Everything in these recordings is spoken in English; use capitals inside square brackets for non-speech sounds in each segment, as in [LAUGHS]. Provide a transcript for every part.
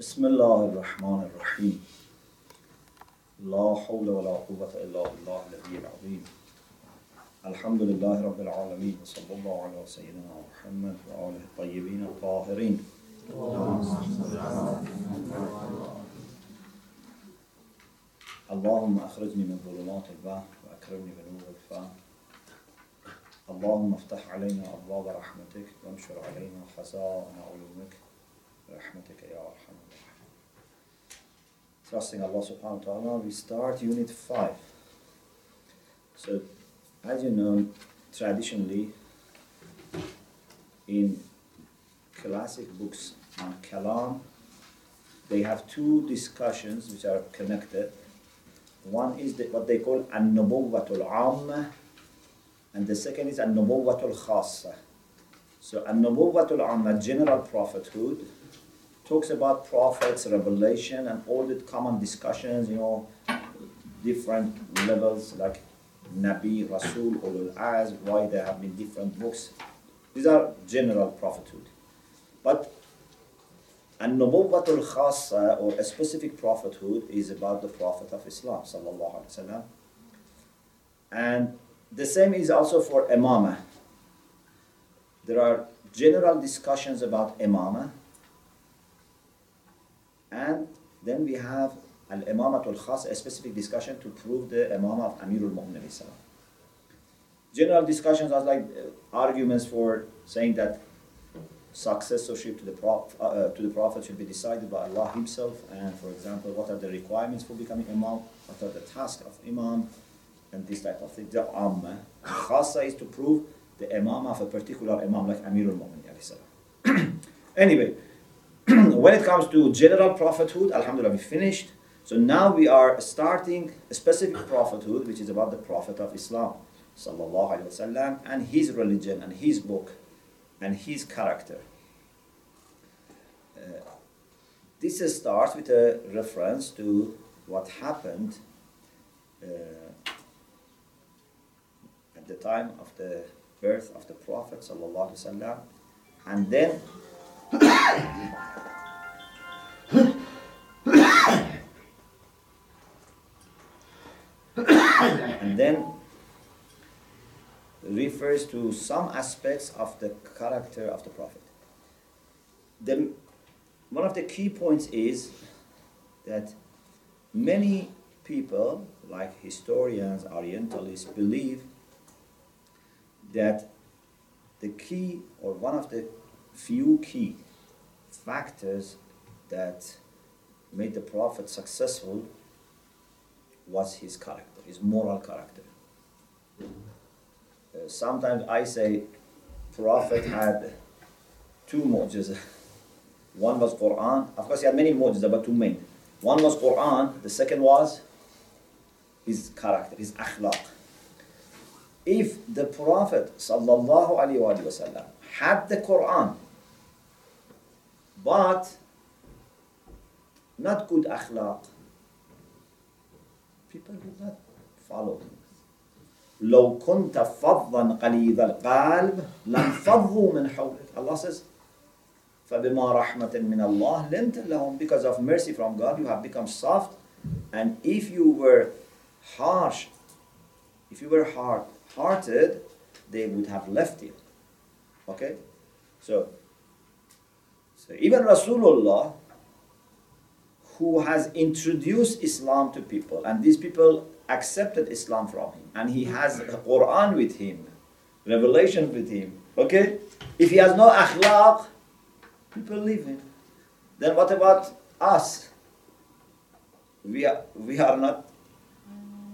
بسم الله الرحمن الرحيم. لا حول ولا قوة إلا بالله العلي العظيم. الحمد لله رب العالمين صلى الله على سيدنا محمد وآله الطيبين الطاهرين. اللهم أخرجني من ظلمات الوهم وأكرمني بنور الفهم اللهم افتح علينا أبواب رحمتك وانشر علينا خزائن علومك. برحمتك يا أرحم Trusting Allah subhanahu wa ta'ala, we start unit 5. So, as you know, traditionally, in classic books on Kalam, they have two discussions which are connected. One is the, what they call An-Nubuwatul Amma, and the second is An-Nubuwatul Khassa. So An-Nubuwatul Amma, general prophethood, talks about prophets, revelation, and all the common discussions, you know, different levels like Nabi, Rasul, Ulul Az, why there have been different books. These are general prophethood. But An-Nubuwatul Khassa, or a specific prophethood, is about the Prophet of Islam, sallallahu alaihi wasallam. And the same is also for Imamah. There are general discussions about Imamah, and then we have Al Imamatul Khas, a specific discussion to prove the Imamah of Amirul Mu'minin. General discussions are like uh, arguments for saying that successorship to the, prof, uh, uh, to the Prophet should be decided by Allah Himself, and for example, what are the requirements for becoming Imam, what are the tasks of Imam, and this type of thing. The Amma. Khasa is to prove the Imam of a particular Imam, like Amirul Mu'minin. [CLEARS THROAT] anyway, when it comes to general prophethood, Alhamdulillah, we finished. So now we are starting a specific prophethood, which is about the Prophet of Islam, sallallahu alaihi wasallam, and his religion and his book and his character. Uh, this starts with a reference to what happened uh, at the time of the birth of the Prophet sallallahu alaihi wasallam, and then and then refers to some aspects of the character of the Prophet. The, one of the key points is that many people, like historians, Orientalists, believe that the key or one of the few key factors that made the Prophet successful was his character, his moral character. Uh, sometimes I say Prophet had two mu'jiza. One was Quran. Of course, he had many mu'jiza, but two main. One was Quran. The second was his character, his akhlaq. If the Prophet wasallam had the Quran, but not good akhlaq, people would not follow him. لو كنت فظا غليظ القلب لانفضوا من حولك. Allah says, فبما رحمة من الله لنت لهم. Because of mercy from God, you have become soft. And if you were harsh, if you were hard hearted, they would have left you. Okay? So, so even Rasulullah, who has introduced Islam to people, and these people accepted Islam from him, and he has the Quran with him, revelation with him. Okay? If he has no akhlaq, people leave him. Then what about us? We are, we are not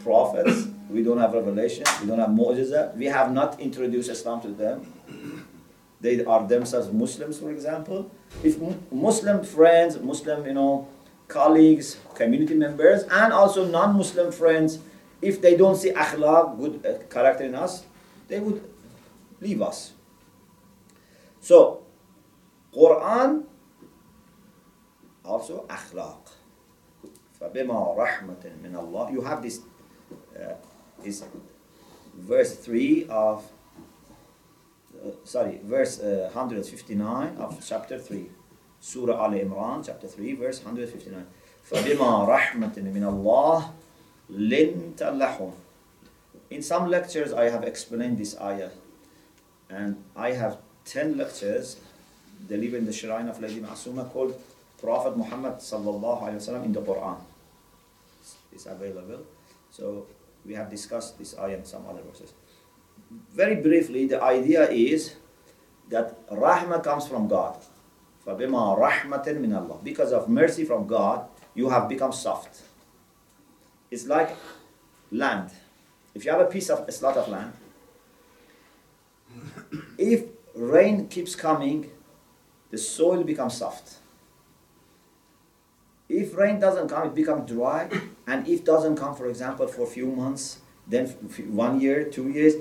prophets. We don't have revelation. We don't have mu'jiza. We have not introduced Islam to them. They are themselves Muslims, for example. If Muslim friends, Muslim, you know, colleagues, community members, and also non-Muslim friends, if they don't see akhlaq, good uh, character in us, they would leave us. So, Quran, also akhlaq. فَبِمَا رَحْمَةٍ مِنَ اللَّهِ You have this, uh, is verse 3 of, uh, sorry, verse uh, 159 of chapter 3. Surah Al Imran, chapter 3, verse 159. فَبِمَا رَحْمَةٍ مِنَ اللَّهِ لِنْتَ لَهُمْ In some lectures I have explained this ayah and I have 10 lectures delivered in the shrine of Lady Ma'asuma called Prophet Muhammad sallallahu alaihi wasallam in the Quran. It's available. So we have discussed this ayah and some other verses. Very briefly, the idea is that rahmah comes from God. فَبِمَا رَحْمَةٍ مِنَ اللَّهِ Because of mercy from God, you have become soft. It's like land. If you have a piece of a slot of land, [COUGHS] if rain keeps coming, the soil becomes soft. If rain doesn't come, it becomes dry. [COUGHS] And if doesn't come, for example, for a few months, then one year, two years,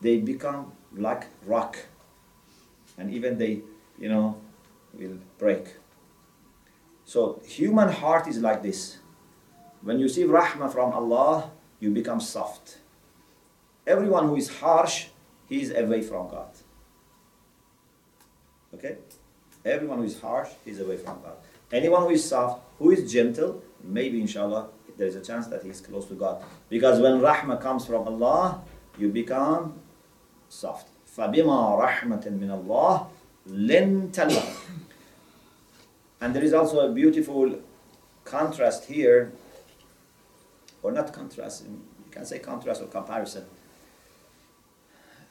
they become like rock. And even they, you know, will break. So human heart is like this. When you see rahmah from Allah, you become soft. Everyone who is harsh, he is away from God. Okay? Everyone who is harsh is away from God. Anyone who is soft, who is gentle, maybe inshallah there is a chance that he is close to God. Because when rahmah comes from Allah, you become soft. فَبِمَا رَحْمَةٍ مِّنَ اللَّهِ lintala. And there is also a beautiful contrast here, or not contrast, you can say contrast or comparison.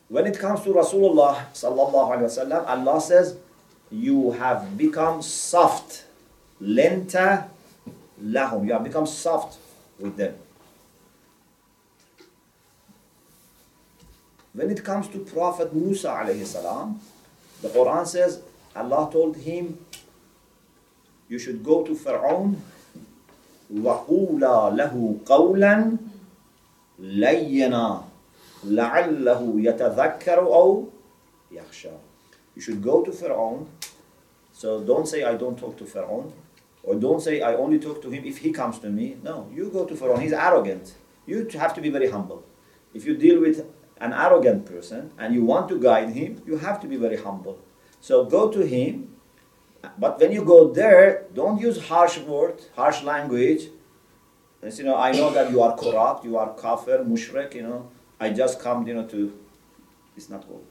When it comes to Rasulullah sallallahu alaihi wasallam, Allah says, "You have become soft, lenta lahum. You have become soft with them." When it comes to Prophet Musa alayhi salam, the Quran says Allah told him, "You should go to Pharaoh وَقُولَا لَهُ قَوْلًا لَيَّنًا لَعَلَّهُ يَتَذَكَّرُ أَوْ يَخْشَى You should go to Pharaoh. So don't say I don't talk to Pharaoh. Or don't say I only talk to him if he comes to me. No, you go to Pharaoh. He's arrogant. You have to be very humble. If you deal with an arrogant person and you want to guide him, you have to be very humble. So go to him. But when you go there, don't use harsh words, harsh language. As, you know, I know that you are corrupt, you are kafir, mushrik, you know. I just come, you know, to, it's not good.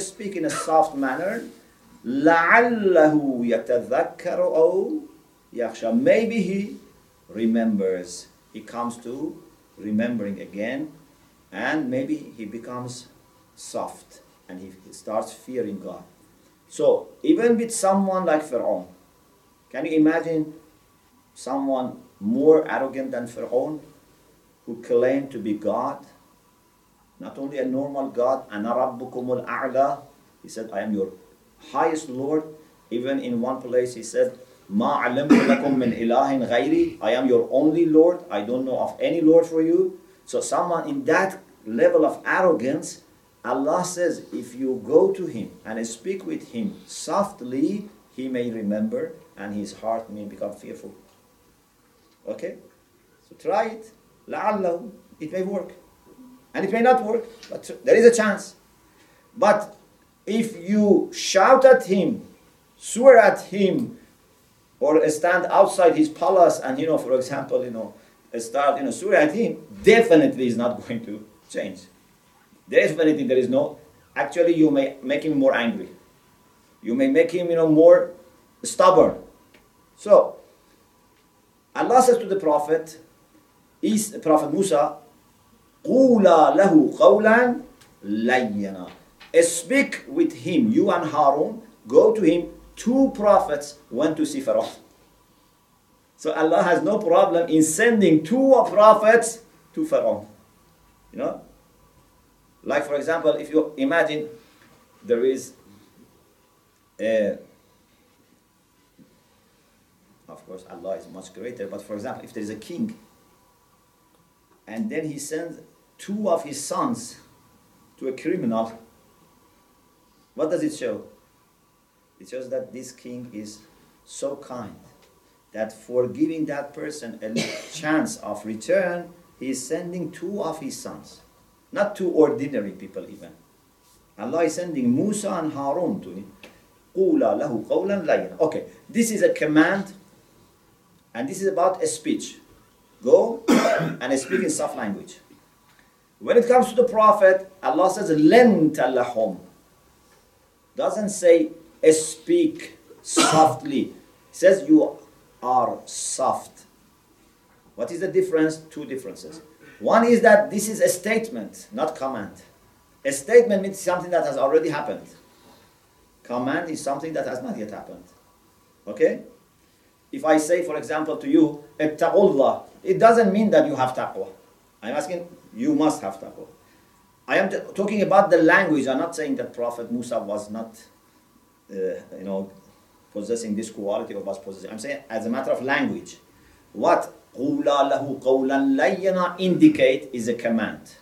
Speak in a soft manner. لَعَلَّهُ يَتَذَكَّرُ أَوْ يَخْشَى Maybe he remembers. He comes to remembering again and maybe he becomes soft and he starts fearing God. So, even with someone like Pharaoh, can you imagine someone more arrogant than Pharaoh who claimed to be God? Not only a normal God, أَنَا رَبُّكُمُ الْأَعْلَى He said, I am your highest Lord. Even in one place he said, مَا عَلَمْتُ لَكُم مِّنْ إِلَهٍ غَيْرِي I am your only Lord. I don't know of any Lord for you. So someone in that level of arrogance, Allah says, if you go to him and speak with him softly, he may remember and his heart may become fearful. Okay? So try it. لَعَلَّهُ It may work. And it may not work, but there is a chance. But if you shout at him, swear at him, or stand outside his palace and, you know, for example, you know, start, you know, swear at him, definitely is not going [LAUGHS] to change. Definitely there is no, actually you may make him more angry. You may make him, you know, more stubborn. So, Allah says to the Prophet, is Prophet Musa, قُولَا لَهُ قَوْلًا لَيَّنًا Speak with him, you and Harun, go to him. Two prophets went to see Pharaoh. So Allah has no problem in sending two prophets to Pharaoh. You know? Like for example, if you imagine there is a of course Allah is much greater, but for example, if there is a king and then he sends two of his sons to a criminal, what does it show? It shows that this king is so kind that for giving that person a chance of return, he is sending two of his sons, not two ordinary people even. Allah is sending Musa and Harun to him. Okay, this is a command, and this is about a speech. Go [COUGHS] and speak in soft language. When it comes to the Prophet, Allah says, Lent lahum. Doesn't say, speak softly. He says, you are soft. What is the difference? Two differences. One is that this is a statement, not command. A statement means something that has already happened. Command is something that has not yet happened. Okay? If I say, for example, to you, Ittaqullah, it doesn't mean that you have taqwa. I'm asking, you must have taqwa. I am t- talking about the language. I'm not saying that Prophet Musa was not, uh, you know, possessing this quality or was possessing. I'm saying as a matter of language. What قُولَا لَهُ قَوْلًا لَيَّنًا indicate is a command.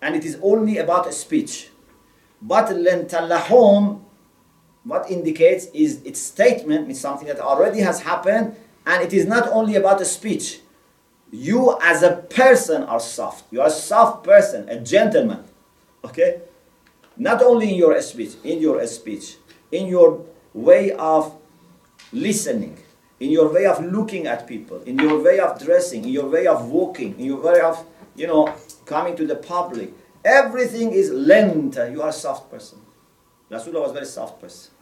And it is only about a speech. But لَنْ what indicates is its statement is something that already has happened and it is not only about a speech. You as a person are soft. You are a soft person, a gentleman. Okay? Not only in your speech, in your speech, in your way of listening, in your way of looking at people, in your way of dressing, in your way of walking, in your way of, you know, coming to the public. Everything is lent. You are a soft person. Rasulullah was a very soft person.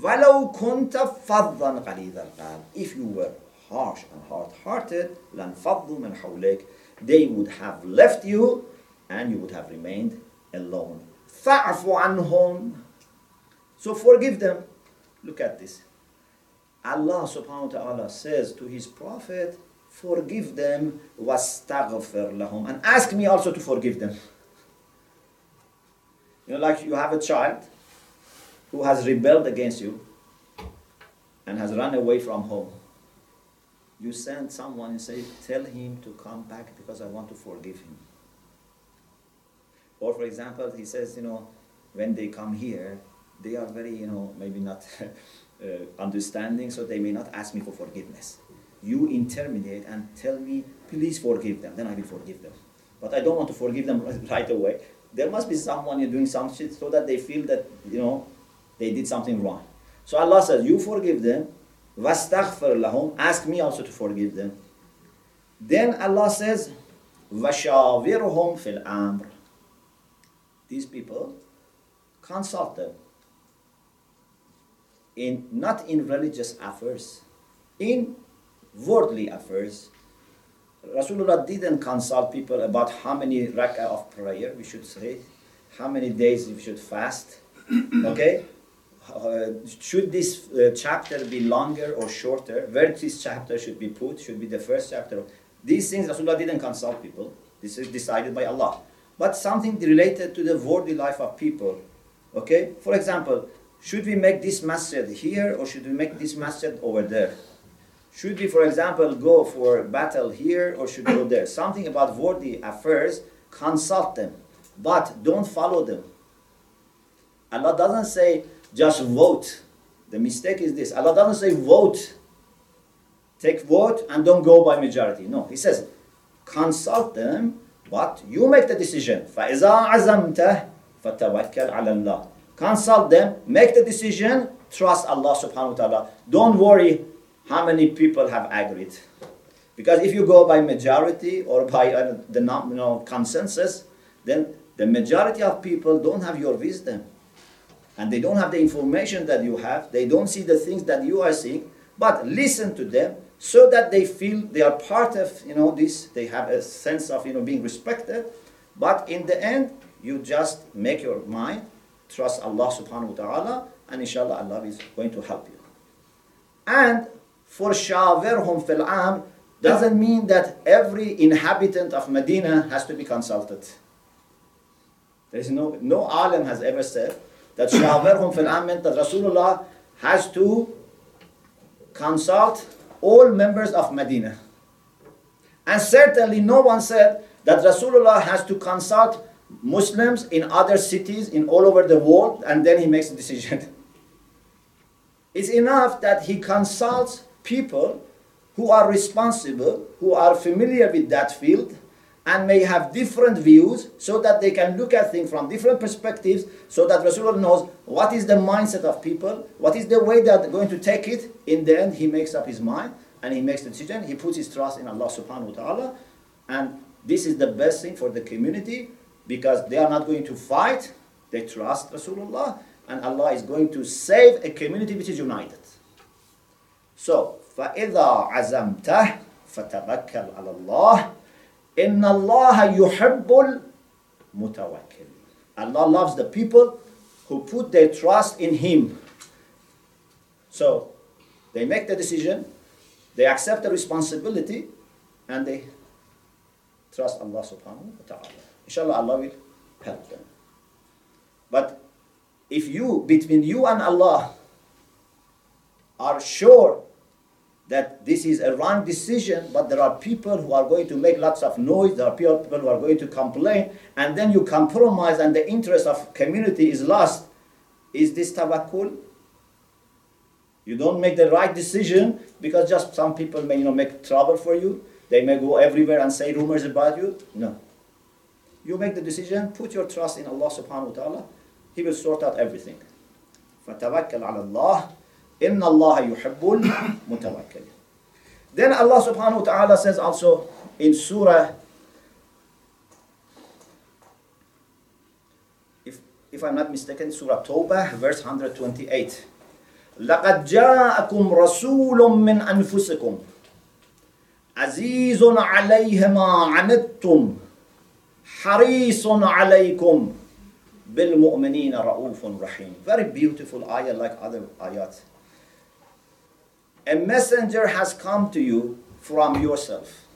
وَلَوْ كُنْتَ فَضًّا غَلِيظَ الْقَلْبِ If you were harsh and hard-hearted, لَنْفَضُّوا مِنْ حَوْلِكَ They would have left you and you would have remained alone. فَعْفُ عَنْهُمْ so forgive them. Look at this. Allah subhanahu wa ta'ala says to his prophet, forgive them wastaghfir lahum and ask me also to forgive them. You know, like you have a child who has rebelled against you and has run away from home. You send someone and say, Tell him to come back because I want to forgive him. Or, for example, he says, You know, when they come here, they are very, you know, maybe not [LAUGHS] uh, understanding, so they may not ask me for forgiveness. You intermediate and tell me, Please forgive them, then I will forgive them. But I don't want to forgive them [LAUGHS] right away. There must be someone you're doing some shit so that they feel that, you know, they did something wrong. So Allah says, you forgive them, wastaghfir lahum, ask me also to forgive them. Then Allah says, وَشَاوِرْهُمْ fil amr. These people, consult them. in, not in religious affairs, in worldly affairs. Rasulullah didn't consult people about how many rak'ah of prayer we should say, how many days we should fast. [COUGHS] Okay? uh, should this uh, chapter be longer or shorter? Where this chapter should be put? Should be the first chapter? These things Rasulullah didn't consult people. This is decided by Allah. But something related to the worldly life of people. Okay? For example, should we make this masjid here or should we make this masjid over there? Should we, for example, go for battle here or should we go there? Something about worldly affairs, consult them. But don't follow them. Allah doesn't say, just vote. The mistake is this Allah doesn't say vote. Take vote and don't go by majority. No, He says consult them, but you make the decision. فَإِذَا عَزَمْتَ فَتَوَكَّلْ عَلَى اللَّهِ Consult them, make the decision, trust Allah subhanahu wa ta'ala. Don't worry how many people have agreed. Because if you go by majority or by uh, the you know, consensus, then the majority of people don't have your wisdom and they don't have the information that you have, they don't see the things that you are seeing, but listen to them so that they feel they are part of you know this, they have a sense of you know being respected. But in the end, you just make your mind, trust Allah subhanahu wa ta'ala, and inshallah Allah is going to help you. And for shaverhum fil am doesn't mean that every inhabitant of Medina has to be consulted. There is no no alim has ever said that shawarhum fil am meant that Rasulullah has to consult all members of Medina. And certainly no one said that Rasulullah has to consult Muslims in other cities in all over the world and then he makes a decision. [LAUGHS] it's enough that he consults people who are responsible, who are familiar with that field, and may have different views so that they can look at things from different perspectives so that Rasulullah knows what is the mindset of people, what is the way that they're going to take it. In the end, he makes up his mind and he makes the decision. He puts his trust in Allah subhanahu wa ta'ala. And this is the best thing for the community because they are not going to fight. They trust Rasulullah and Allah is going to save a community which is united. So, فَإِذَا عَزَمْتَ فَتَوَكَّلْ عَلَى اللَّهِ إِنَّ اللَّهَ يُحِبُّ الْمُتَوَكِّلِ Allah loves the people who put their trust in Him. So, they make the decision, they accept the responsibility, and they trust Allah subhanahu wa ta'ala. Inshallah, Allah will help them. But if you, between you and Allah, are sure that this is a wrong decision, but there are people who are going to make lots of noise, there are people who are going to complain, and then you compromise and the interest of community is lost. Is this tawakkul? You don't make the right decision because just some people may you know, make trouble for you. They may go everywhere and say rumors about you. No. You make the decision, put your trust in Allah subhanahu wa ta'ala. He will sort out everything. فَتَوَكَّلْ عَلَى اللَّهِ إِنَّ اللَّهَ يُحِبُّ الْمُتَوَكِّلِ Then Allah subhanahu wa ta'ala says also in Surah, if, if I'm not mistaken, Surah Tawbah, verse 128. لَقَدْ جَاءَكُمْ رَسُولٌ مِّنْ أَنفُسِكُمْ عَزِيزٌ عَلَيْهِ مَا عَنِتُّمْ حَرِيصٌ عَلَيْكُمْ بِالْمُؤْمِنِينَ رَؤُوفٌ رَحِيمٌ Very beautiful ayah like other ayat. A messenger has come to you from yourself.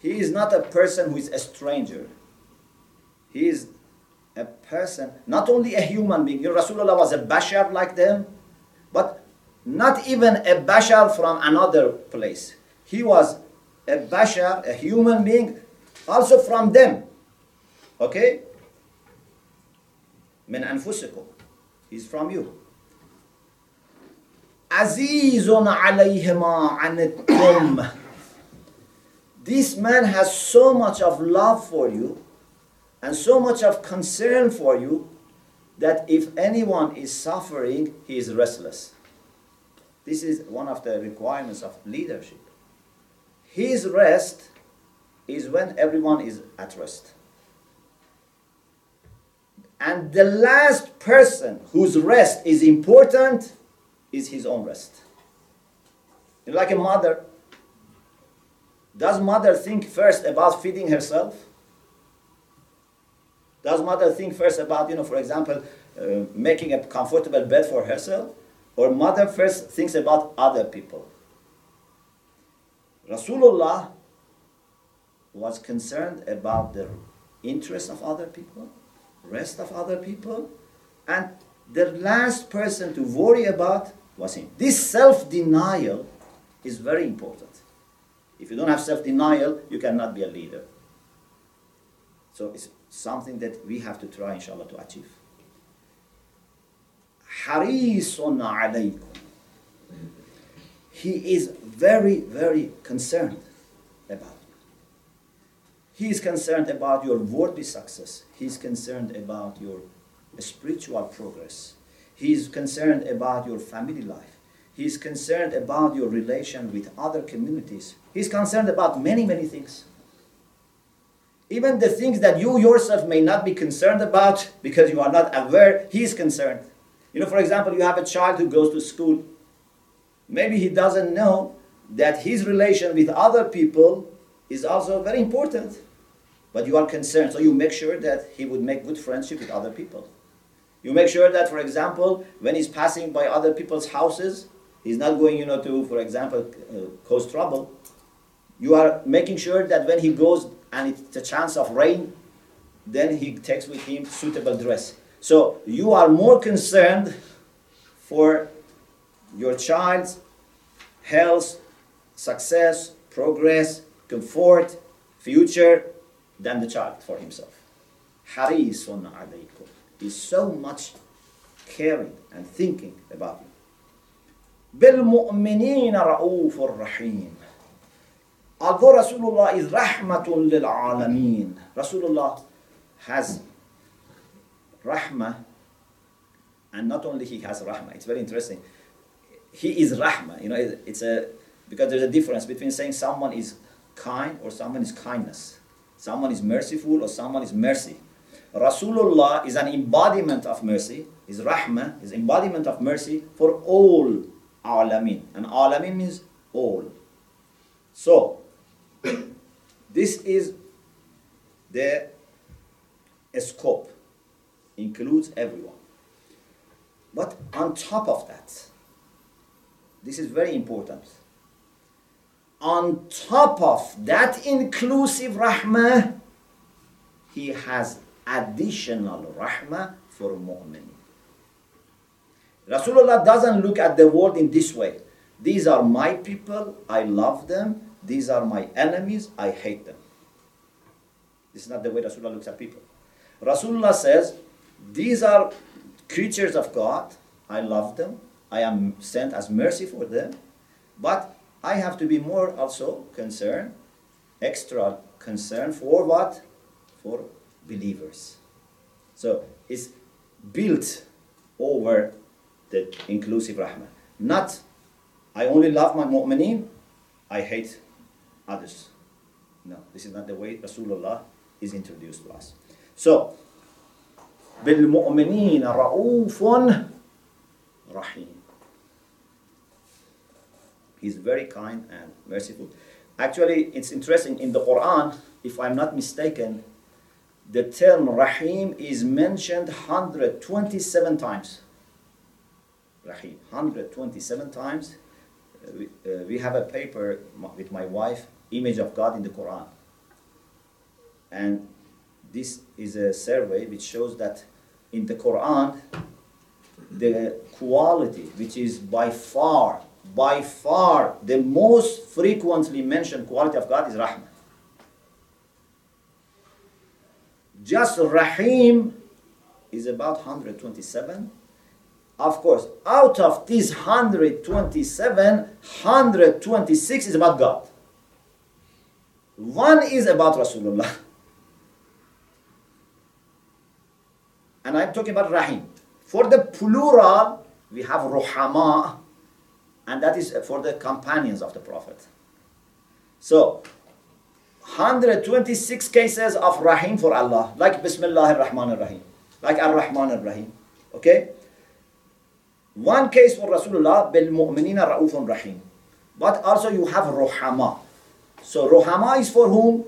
He is not a person who is a stranger. He is a person, not only a human being. Your Rasulullah was a bashar like them, but not even a bashar from another place. He was a bashar, a human being, also from them. Okay? من أنفسكم He's from you عزيز عليه ما عنتم This man has so much of love for you and so much of concern for you that if anyone is suffering, he is restless. This is one of the requirements of leadership. His rest is when everyone is at rest. And the last person whose rest is important is his own rest. Like a mother. Does mother think first about feeding herself? Does mother think first about, you know, for example, uh, making a comfortable bed for herself? Or mother first thinks about other people? Rasulullah was concerned about the interests of other people rest of other people, and the last person to worry about was him. This self denial is very important. If you don't have self denial, you cannot be a leader. So it's something that we have to try, inshallah, to achieve. Harisun alaykum. He is very, very concerned about he is concerned about your worldly success. He is concerned about your spiritual progress. He is concerned about your family life. He is concerned about your relation with other communities. He is concerned about many, many things. Even the things that you yourself may not be concerned about because you are not aware, he is concerned. You know, for example, you have a child who goes to school. Maybe he doesn't know that his relation with other people is also very important. But you are concerned, so you make sure that he would make good friendship with other people. You make sure that, for example, when he's passing by other people's houses, he's not going, you know, to, for example, uh, cause trouble. You are making sure that when he goes and it's a chance of rain, then he takes with him suitable dress. So you are more concerned for your child's health, success, progress, comfort, future than the child for himself. Harisun alaykum. He's so much caring and thinking about you. بالمؤمنين رؤوف رحيم. although Rasulullah is rahmatun lil alameen, Rasulullah has rahmah, and not only he has rahmah, it's very interesting. He is rahmah, you know, it's a, because there's a difference between saying someone is kind or someone is kindness. Someone is merciful or someone is mercy. Rasulullah is an embodiment of mercy, is rahmah, is embodiment of mercy for all alamin. And alamin means all. So, [CLEARS THROAT] this is the scope, includes everyone. But on top of that, this is very important. On top of that inclusive rahmah, he has additional rahmah for mu'min. Rasulullah doesn't look at the world in this way. These are my people, I love them. These are my enemies, I hate them. This is not the way Rasulullah looks at people. Rasulullah says, These are creatures of God, I love them, I am sent as mercy for them, but I have to be more also concerned, extra concerned for what? For believers. So it's built over the inclusive rahmah. Not, I only love my mu'mineen, I hate others. No, this is not the way Rasulullah is introduced to us. So, بالمؤمنين رؤوف رحيم. He's very kind and merciful. Actually, it's interesting in the Quran, if I'm not mistaken, the term Rahim is mentioned 127 times. Rahim, 127 times. Uh, we, uh, we have a paper with my wife, Image of God in the Quran. And this is a survey which shows that in the Quran, the quality which is by far, by far the most frequently mentioned quality of God is Rahmah. Just Rahim is about 127 of course, out of these 127, 126 is about God. One is about Rasulullah. And I'm talking about Rahim. For the plural, we have Ruhama, and that is uh, for the companions of the Prophet. So, 126 cases of Rahim for Allah, like Bismillah ar-Rahman ar-Rahim, like Ar-Rahman ar-Rahim. Okay? One case for Rasulullah, bil mu'minina ra'ufun rahim. But also you have rohama. So rohama is for whom?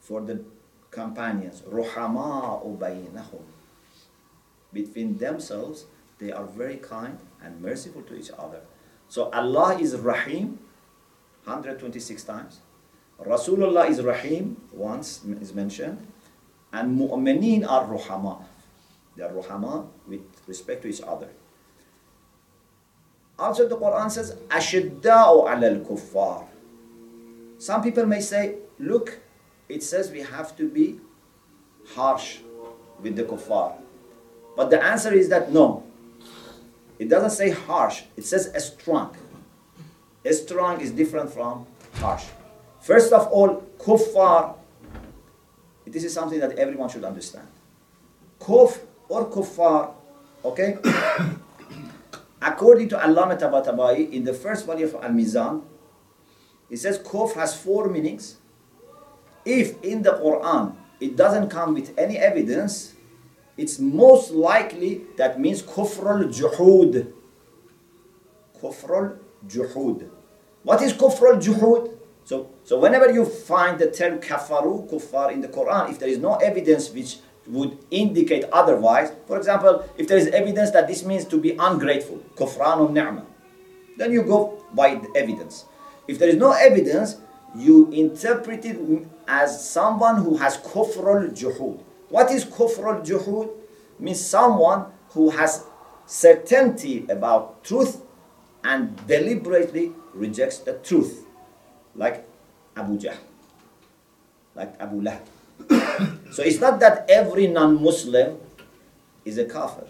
For the companions. Rohama ubaynahum. Between themselves, they are very kind and merciful to each other. So Allah is Rahim 126 times. Rasulullah is Rahim once is mentioned. And Mu'mineen are Ruhama. They are ruhama with respect to each other. Also the Quran says, Ashidda'u ala al-kuffar. Some people may say, look, it says we have to be harsh with the kuffar. But the answer is that no. It doesn't say harsh, it says strong. Strong is different from harsh. First of all, kuffar, this is something that everyone should understand. Kuf or kuffar. Okay? [COUGHS] According to Allama Tabatabai, in the first volume of Al-Mizan, he says kuf has four meanings. If in the Quran it doesn't come with any evidence, it's most likely that means kufrul juhud. Kufrul juhud. What is kufrul juhud? So, so whenever you find the term kafaru, kuffar in the Quran, if there is no evidence which would indicate otherwise. For example, if there is evidence that this means to be ungrateful, kufran ni'mah, then you go by the evidence. If there is no evidence, you interpret it as someone who has kufrul juhud. What is kufrul juhud? Means someone who has certainty about truth and deliberately rejects the truth, like Abu Jahl, like Abu Lahab. [COUGHS] so it's not that every non-Muslim is a kafir.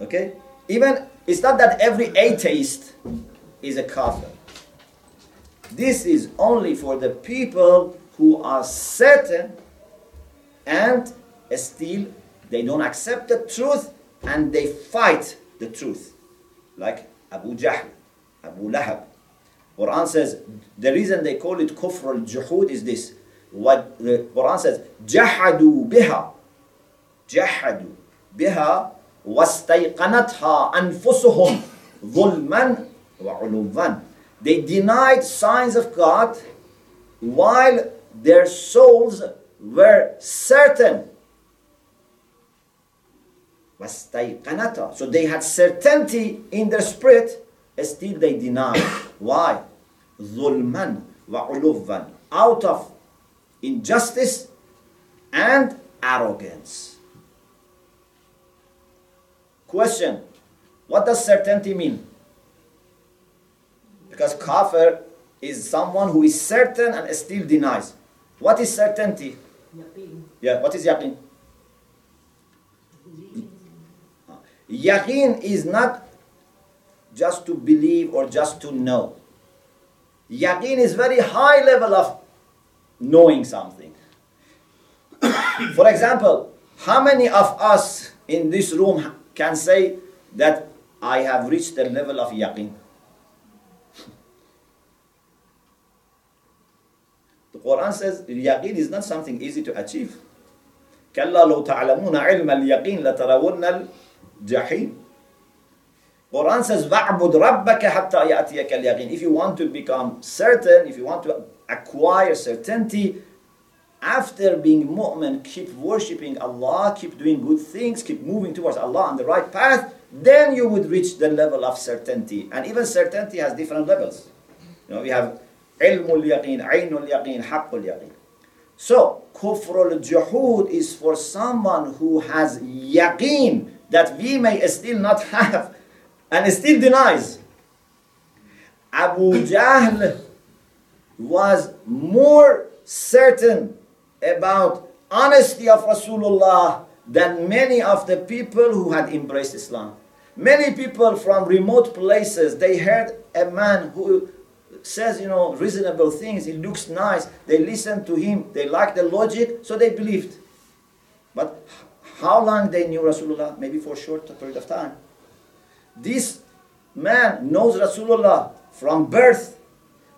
Okay? Even it's not that every atheist is a kafir. This is only for the people who are certain and still they don't accept the truth and they fight the truth like Abu Jahl, Abu Lahab. Quran says the reason they call it kufr al-juhud is this. What the Quran says, jahadu biha, jahadu biha wastayqanatha anfusuhum zulman wa uluvan. They denied signs of God while their souls were certain. So they had certainty in their spirit, still they denied. [COUGHS] Why? ظلما وعلوا out of injustice and arrogance. Question What does certainty mean? Because kafir is someone who is certain and still denies. What is certainty? Yaqeen. Yeah, what is yaqeen? Yaqeen is not just to believe or just to know. Yaqeen is very high level of knowing something. [COUGHS] For example, how many of us in this room can say that I have reached the level of yaqeen? Quran says yaqeen is not something easy to achieve. كلا لو تعلمون علم اليقين لترون الجحيم Quran says وَعْبُدْ رَبَّكَ حَتَّى يَأْتِيَكَ الْيَقِينَ If you want to become certain, if you want to acquire certainty, after being mu'min, keep worshipping Allah, keep doing good things, keep moving towards Allah on the right path, then you would reach the level of certainty. And even certainty has different levels. You know, we have ilmul yaqeen, aynul yaqeen, haqqul yaqeen. So, kufrul juhud is for someone who has yaqeen that we may still not have and still denies. Abu Jahl was more certain about honesty of Rasulullah than many of the people who had embraced Islam. Many people from remote places, they heard a man who says, you know, reasonable things, he looks nice, they listen to him, they like the logic, so they believed. But how long they knew Rasulullah? Maybe for a short period of time. This man knows Rasulullah from birth,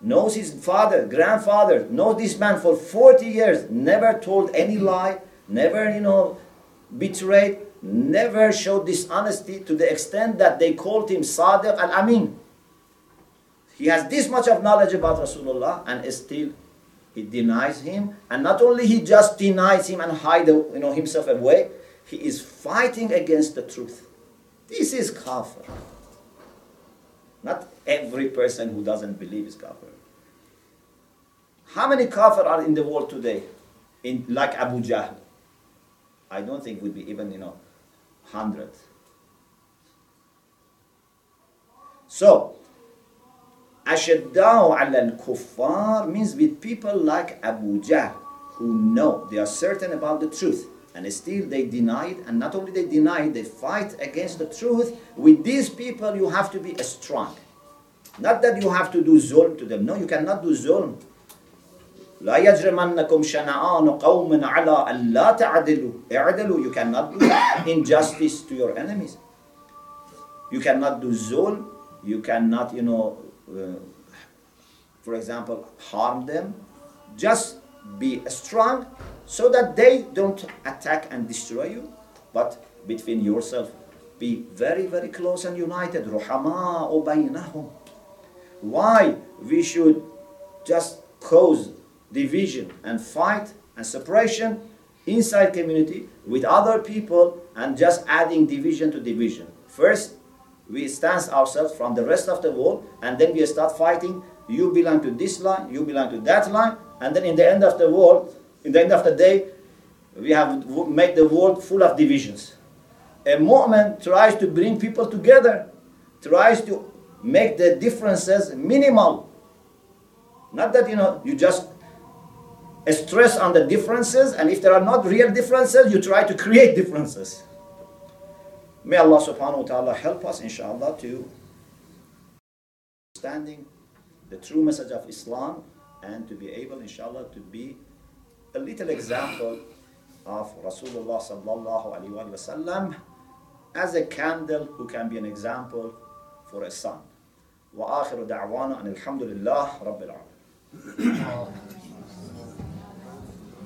knows his father, grandfather, knows this man for 40 years, never told any lie, never, you know, betrayed, never showed dishonesty to the extent that they called him Sadiq al-Amin. He has this much of knowledge about Rasulullah and still he denies him. And not only he just denies him and hide you know, himself away, he is fighting against the truth. This is kafir. Not every person who doesn't believe is kafir. How many kafir are in the world today? In, like Abu Jahl? I don't think would be even, you know, hundred. So, Ashaddau ala al-kuffar means with people like Abu Jahl who know, they are certain about the truth and still they deny it and not only they deny it, they fight against the truth. With these people you have to be strong. Not that you have to do zulm to them. No, you cannot do zulm. لا يجرمنكم شنآن قوم على أن لا تعدلوا اعدلوا you cannot do injustice to your enemies you cannot do zulm you cannot you know uh, uh, for example, harm them. Just be strong so that they don't attack and destroy you, but between yourself, be very, very close and united. Ruhama. Why we should just cause division and fight and separation inside community with other people and just adding division to division. First, we distance ourselves from the rest of the world and then we start fighting. You belong to this line, you belong to that line, and then in the end of the world, in the end of the day, we have made the world full of divisions. A movement tries to bring people together, tries to make the differences minimal. Not that you know you just stress on the differences, and if there are not real differences, you try to create differences. May Allah subhanahu wa ta'ala help us, inshallah, to understanding the true message of Islam and to be able, inshallah, to be a little example of Rasulullah sallallahu alaihi wasallam as a candle who can be an example for a sun. وآخر دعوانا أن الحمد لله رب العالمين